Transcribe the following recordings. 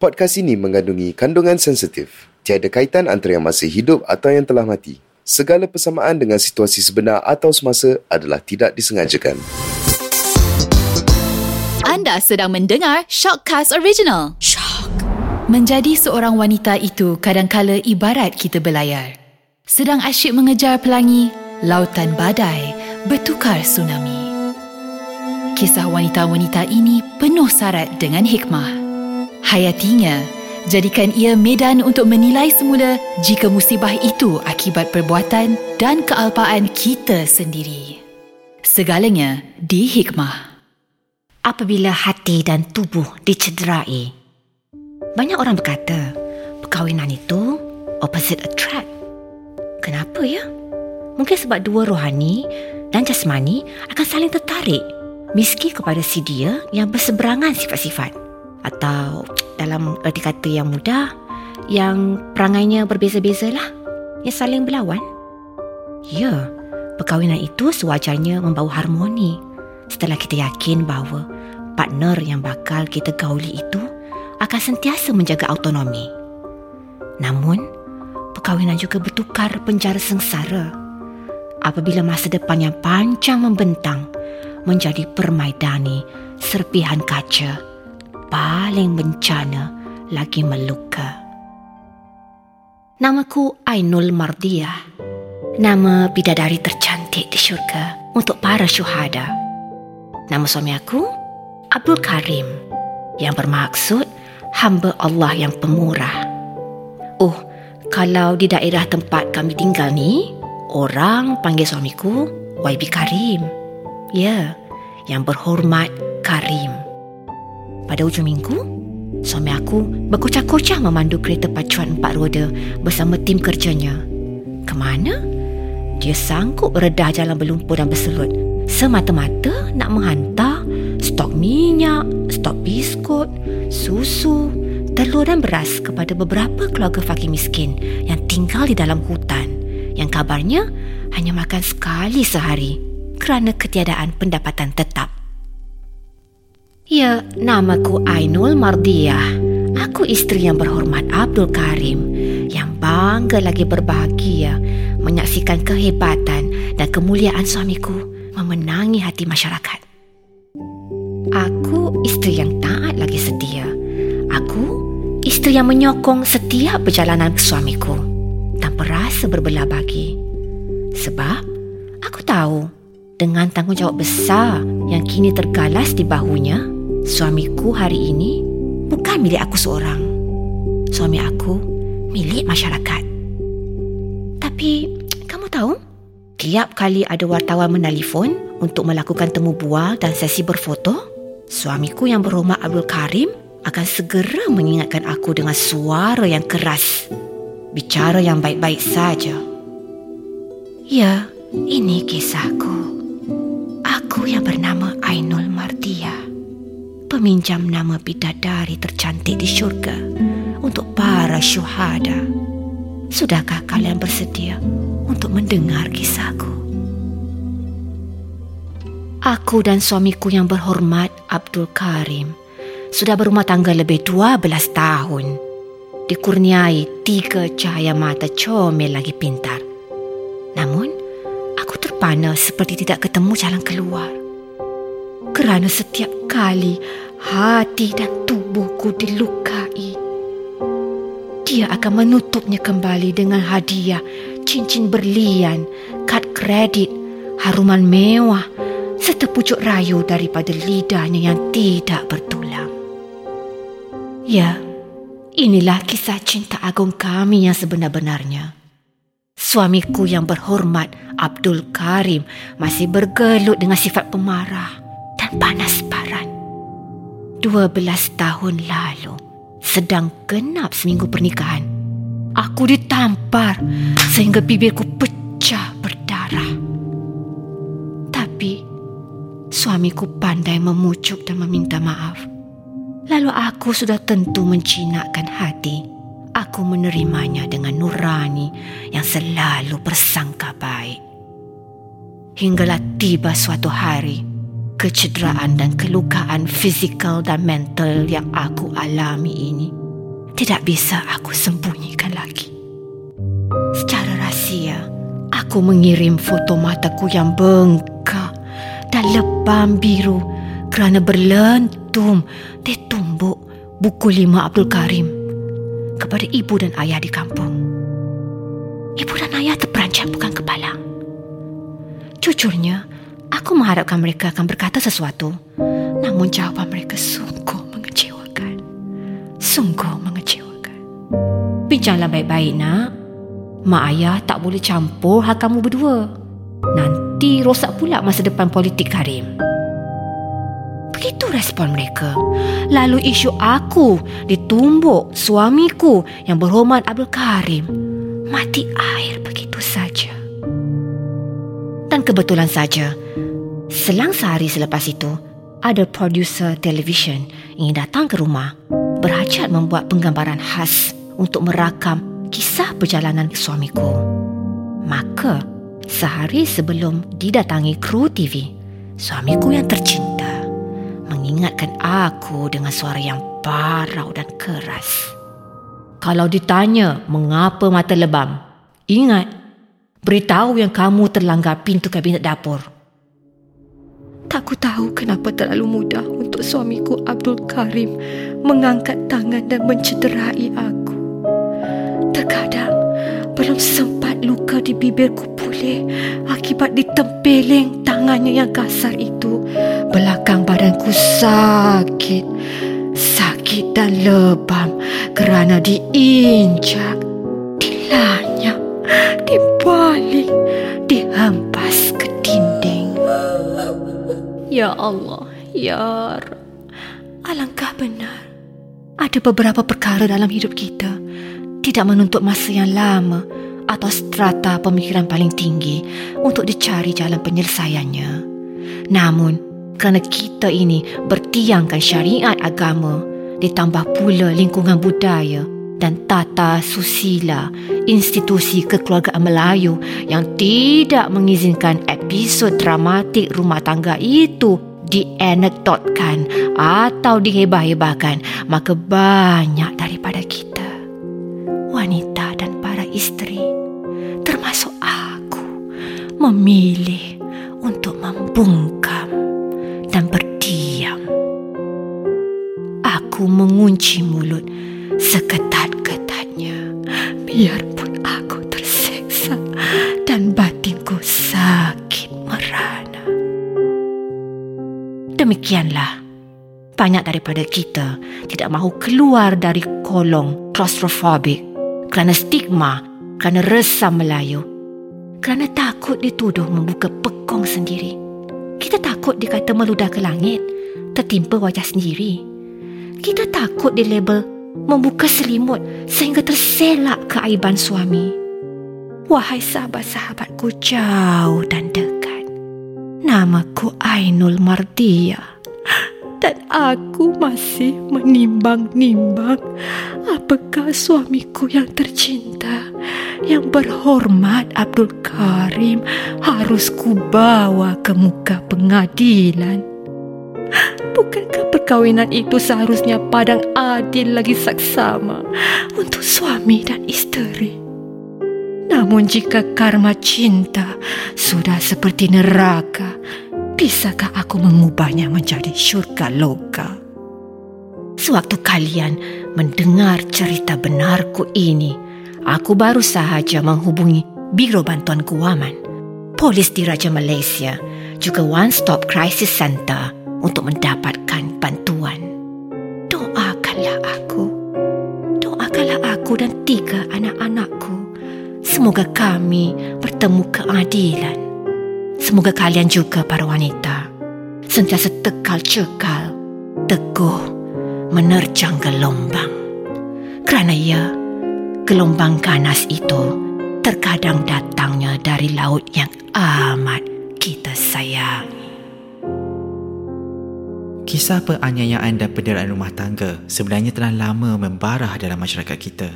Podcast ini mengandungi kandungan sensitif. Tiada kaitan antara yang masih hidup atau yang telah mati. Segala persamaan dengan situasi sebenar atau semasa adalah tidak disengajakan. Anda sedang mendengar Shockcast Original. Shock. Menjadi seorang wanita itu kadangkala ibarat kita berlayar. Sedang asyik mengejar pelangi, lautan badai bertukar tsunami. Kisah wanita-wanita ini penuh syarat dengan hikmah. Hayatinya, jadikan ia medan untuk menilai semula jika musibah itu akibat perbuatan dan kealpaan kita sendiri. Segalanya di hikmah. Apabila hati dan tubuh dicederai, banyak orang berkata perkahwinan itu opposite attract. Kenapa ya? Mungkin sebab dua rohani dan jasmani akan saling tertarik miski kepada si dia yang berseberangan sifat-sifat atau dalam erti kata yang mudah yang perangainya berbeza-beza lah yang saling berlawan. Ya perkahwinan itu sewajarnya membawa harmoni. Setelah kita yakin bahawa partner yang bakal kita gauli itu akan sentiasa menjaga autonomi. Namun perkahwinan juga bertukar penjara sengsara. Apabila masa depan yang panjang membentang menjadi permaidani serpihan kaca paling bencana lagi meluka. Namaku Ainul Mardiah. Nama bidadari tercantik di syurga untuk para syuhada. Nama suami aku Abdul Karim yang bermaksud hamba Allah yang pemurah. Oh, kalau di daerah tempat kami tinggal ni, orang panggil suamiku YB Karim. Ya, yang berhormat Karim. Pada hujung minggu, suami aku berkocak-kocak memandu kereta pacuan empat roda bersama tim kerjanya. Kemana? Dia sanggup redah jalan berlumpur dan berselut. Semata-mata nak menghantar stok minyak, stok biskut, susu, telur dan beras kepada beberapa keluarga fakir miskin yang tinggal di dalam hutan yang kabarnya hanya makan sekali sehari kerana ketiadaan pendapatan tetap. Ya, namaku Ainul Mardiah. Aku isteri yang berhormat Abdul Karim yang bangga lagi berbahagia menyaksikan kehebatan dan kemuliaan suamiku memenangi hati masyarakat. Aku isteri yang taat lagi setia. Aku isteri yang menyokong setiap perjalanan suamiku tanpa rasa berbelah bagi. Sebab aku tahu dengan tanggungjawab besar yang kini tergalas di bahunya, Suamiku hari ini bukan milik aku seorang. Suami aku milik masyarakat. Tapi kamu tahu, tiap kali ada wartawan menelpon untuk melakukan temu bual dan sesi berfoto, suamiku yang berhormat Abdul Karim akan segera mengingatkan aku dengan suara yang keras. Bicara yang baik-baik saja. Ya, ini kisahku. Aku yang bernama peminjam nama bidadari tercantik di syurga untuk para syuhada. Sudahkah kalian bersedia untuk mendengar kisahku? Aku dan suamiku yang berhormat Abdul Karim sudah berumah tangga lebih 12 tahun. Dikurniai tiga cahaya mata comel lagi pintar. Namun, aku terpana seperti tidak ketemu jalan keluar kerana setiap kali hati dan tubuhku dilukai. Dia akan menutupnya kembali dengan hadiah cincin berlian, kad kredit, haruman mewah serta pucuk rayu daripada lidahnya yang tidak bertulang. Ya, inilah kisah cinta agung kami yang sebenar-benarnya. Suamiku yang berhormat Abdul Karim masih bergelut dengan sifat pemarah panas paran. Dua belas tahun lalu, sedang genap seminggu pernikahan, aku ditampar sehingga bibirku pecah berdarah. Tapi, suamiku pandai memucuk dan meminta maaf. Lalu aku sudah tentu mencinakkan hati. Aku menerimanya dengan nurani yang selalu bersangka baik. Hinggalah tiba suatu hari, kecederaan dan kelukaan fizikal dan mental yang aku alami ini tidak bisa aku sembunyikan lagi. Secara rahsia, aku mengirim foto mataku yang bengkak dan lebam biru kerana berlentum di tumbuk buku lima Abdul Karim kepada ibu dan ayah di kampung. Ibu dan ayah terperanjat bukan kepala. Jujurnya, aku mengharapkan mereka akan berkata sesuatu. Namun jawapan mereka sungguh mengecewakan. Sungguh mengecewakan. Bincanglah baik-baik nak. Mak ayah tak boleh campur hal kamu berdua. Nanti rosak pula masa depan politik Karim. Begitu respon mereka. Lalu isu aku ditumbuk suamiku yang berhormat Abdul Karim. Mati air begitu saja. Dan kebetulan saja, selang sehari selepas itu, ada produser televisyen ingin datang ke rumah berhajat membuat penggambaran khas untuk merakam kisah perjalanan suamiku. Maka, sehari sebelum didatangi kru TV, suamiku yang tercinta mengingatkan aku dengan suara yang parau dan keras. Kalau ditanya mengapa mata lebam, ingat, beritahu yang kamu terlanggar pintu kabinet dapur. Tak ku tahu kenapa terlalu mudah untuk suamiku Abdul Karim mengangkat tangan dan mencederai aku. Terkadang belum sempat luka di bibirku pulih akibat ditempeling tangannya yang kasar itu. Belakang badanku sakit, sakit dan lebam kerana diinjak, dilanyap, dibaling, dihempas ke dinding. Ya Allah, Ya Rab. Alangkah benar. Ada beberapa perkara dalam hidup kita tidak menuntut masa yang lama atau strata pemikiran paling tinggi untuk dicari jalan penyelesaiannya. Namun, kerana kita ini bertiangkan syariat agama, ditambah pula lingkungan budaya dan tata susila institusi kekeluargaan Melayu yang tidak mengizinkan episod dramatik rumah tangga itu dienekdotkan atau dihebah-hebahkan. Maka banyak daripada kita wanita dan para isteri termasuk aku memilih untuk membungkam dan berdiam. Aku mengunci mulut seketat-ketatnya biarpun aku terseksa dan batinku sakit merana Demikianlah. Banyak daripada kita tidak mahu keluar dari kolong claustrophobic kerana stigma, kerana resam Melayu, kerana takut dituduh membuka pekong sendiri. Kita takut dikata meludah ke langit, tertimpa wajah sendiri. Kita takut dilabel membuka selimut sehingga terselak keaiban suami. Wahai sahabat-sahabatku jauh dan dekat. Namaku Ainul Mardia dan aku masih menimbang-nimbang apakah suamiku yang tercinta yang berhormat Abdul Karim harus kubawa ke muka pengadilan. Bukankah perkahwinan itu seharusnya padang adil lagi saksama untuk suami dan isteri? Namun jika karma cinta sudah seperti neraka, bisakah aku mengubahnya menjadi syurga loka? Sewaktu kalian mendengar cerita benarku ini, aku baru sahaja menghubungi Biro Bantuan Guaman, Polis Diraja Malaysia, juga One Stop Crisis Center untuk mendapatkan bantuan. Doakanlah aku. Doakanlah aku dan tiga anak-anakku Semoga kami bertemu keadilan. Semoga kalian juga para wanita sentiasa tekal cekal, teguh menerjang gelombang. Kerana ya, gelombang ganas itu terkadang datangnya dari laut yang amat kita sayangi. Kisah penganiayaan dan penderaan rumah tangga sebenarnya telah lama membarah dalam masyarakat kita.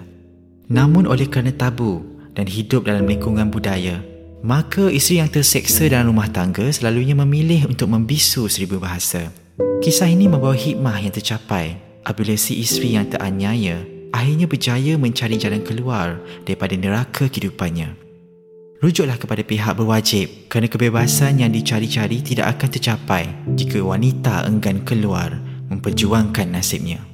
Namun oleh kerana tabu dan hidup dalam lingkungan budaya, maka isteri yang terseksa dalam rumah tangga selalunya memilih untuk membisu seribu bahasa. Kisah ini membawa hikmah yang tercapai apabila si isteri yang teraniaya akhirnya berjaya mencari jalan keluar daripada neraka kehidupannya. Rujuklah kepada pihak berwajib kerana kebebasan yang dicari-cari tidak akan tercapai jika wanita enggan keluar memperjuangkan nasibnya.